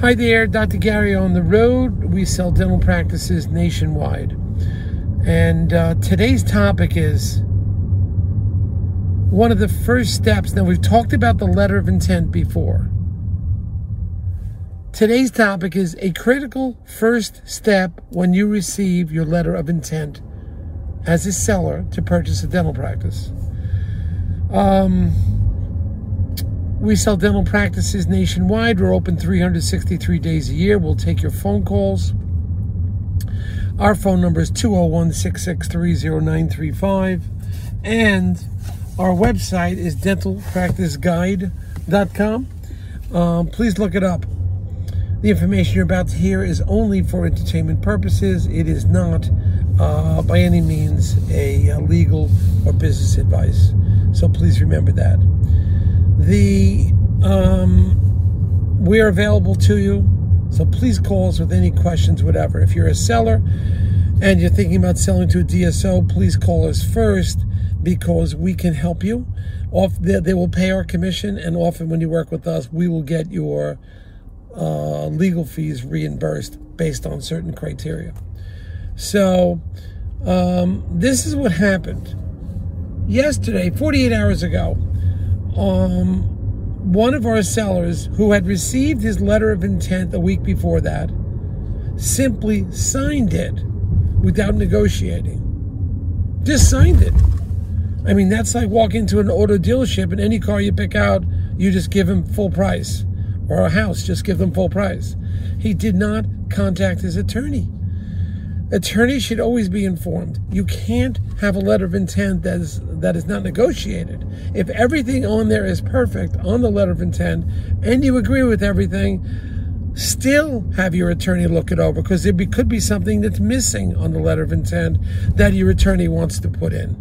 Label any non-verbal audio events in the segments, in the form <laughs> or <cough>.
Hi there, Dr. Gary on the road. We sell dental practices nationwide. And uh, today's topic is one of the first steps. Now, we've talked about the letter of intent before. Today's topic is a critical first step when you receive your letter of intent as a seller to purchase a dental practice. Um, we sell dental practices nationwide. We're open 363 days a year. We'll take your phone calls. Our phone number is 201 663 0935. And our website is dentalpracticeguide.com. Um, please look it up. The information you're about to hear is only for entertainment purposes. It is not, uh, by any means, a, a legal or business advice. So please remember that. The um, we're available to you, so please call us with any questions, whatever. If you're a seller and you're thinking about selling to a DSO, please call us first because we can help you. Off, they, they will pay our commission, and often when you work with us, we will get your uh, legal fees reimbursed based on certain criteria. So, um, this is what happened yesterday, 48 hours ago, um, one of our sellers who had received his letter of intent a week before that simply signed it without negotiating. Just signed it. I mean, that's like walking into an auto dealership and any car you pick out, you just give him full price. Or a house, just give them full price. He did not contact his attorney. Attorneys should always be informed. You can't have a letter of intent that is that is not negotiated. If everything on there is perfect on the letter of intent and you agree with everything, still have your attorney look it over because there be, could be something that's missing on the letter of intent that your attorney wants to put in.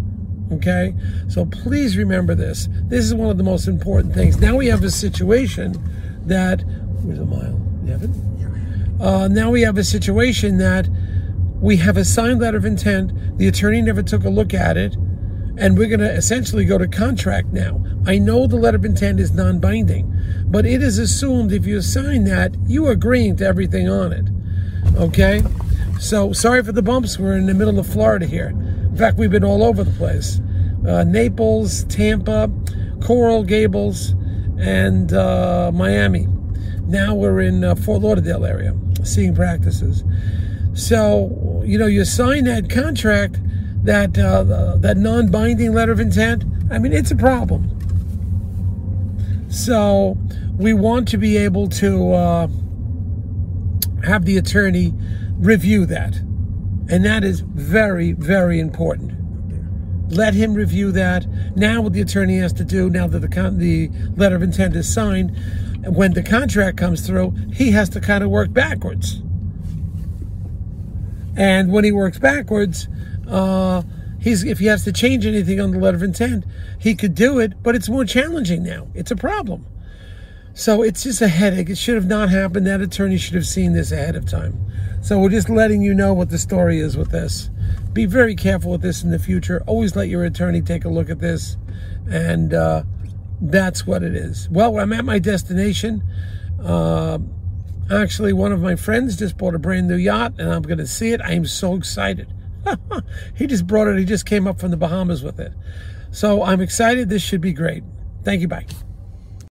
Okay? So please remember this. This is one of the most important things. Now we have a situation that where's a mile? Nevin? Uh, now we have a situation that we have a signed letter of intent. The attorney never took a look at it. And we're going to essentially go to contract now. I know the letter of intent is non binding, but it is assumed if you sign that, you are agreeing to everything on it. Okay? So sorry for the bumps. We're in the middle of Florida here. In fact, we've been all over the place uh, Naples, Tampa, Coral Gables, and uh, Miami. Now we're in uh, Fort Lauderdale area seeing practices. So, you know, you sign that contract, that uh, that non-binding letter of intent. I mean, it's a problem. So, we want to be able to uh, have the attorney review that, and that is very, very important. Let him review that. Now, what the attorney has to do, now that the con- the letter of intent is signed, when the contract comes through, he has to kind of work backwards and when he works backwards, uh, he's if he has to change anything on the letter of intent, he could do it, but it's more challenging now. It's a problem. So it's just a headache. It should have not happened. That attorney should have seen this ahead of time. So we're just letting you know what the story is with this. Be very careful with this in the future. Always let your attorney take a look at this. And uh, that's what it is. Well, I'm at my destination. Uh, Actually, one of my friends just bought a brand new yacht and I'm going to see it. I am so excited. <laughs> he just brought it. He just came up from the Bahamas with it. So I'm excited. This should be great. Thank you. Bye.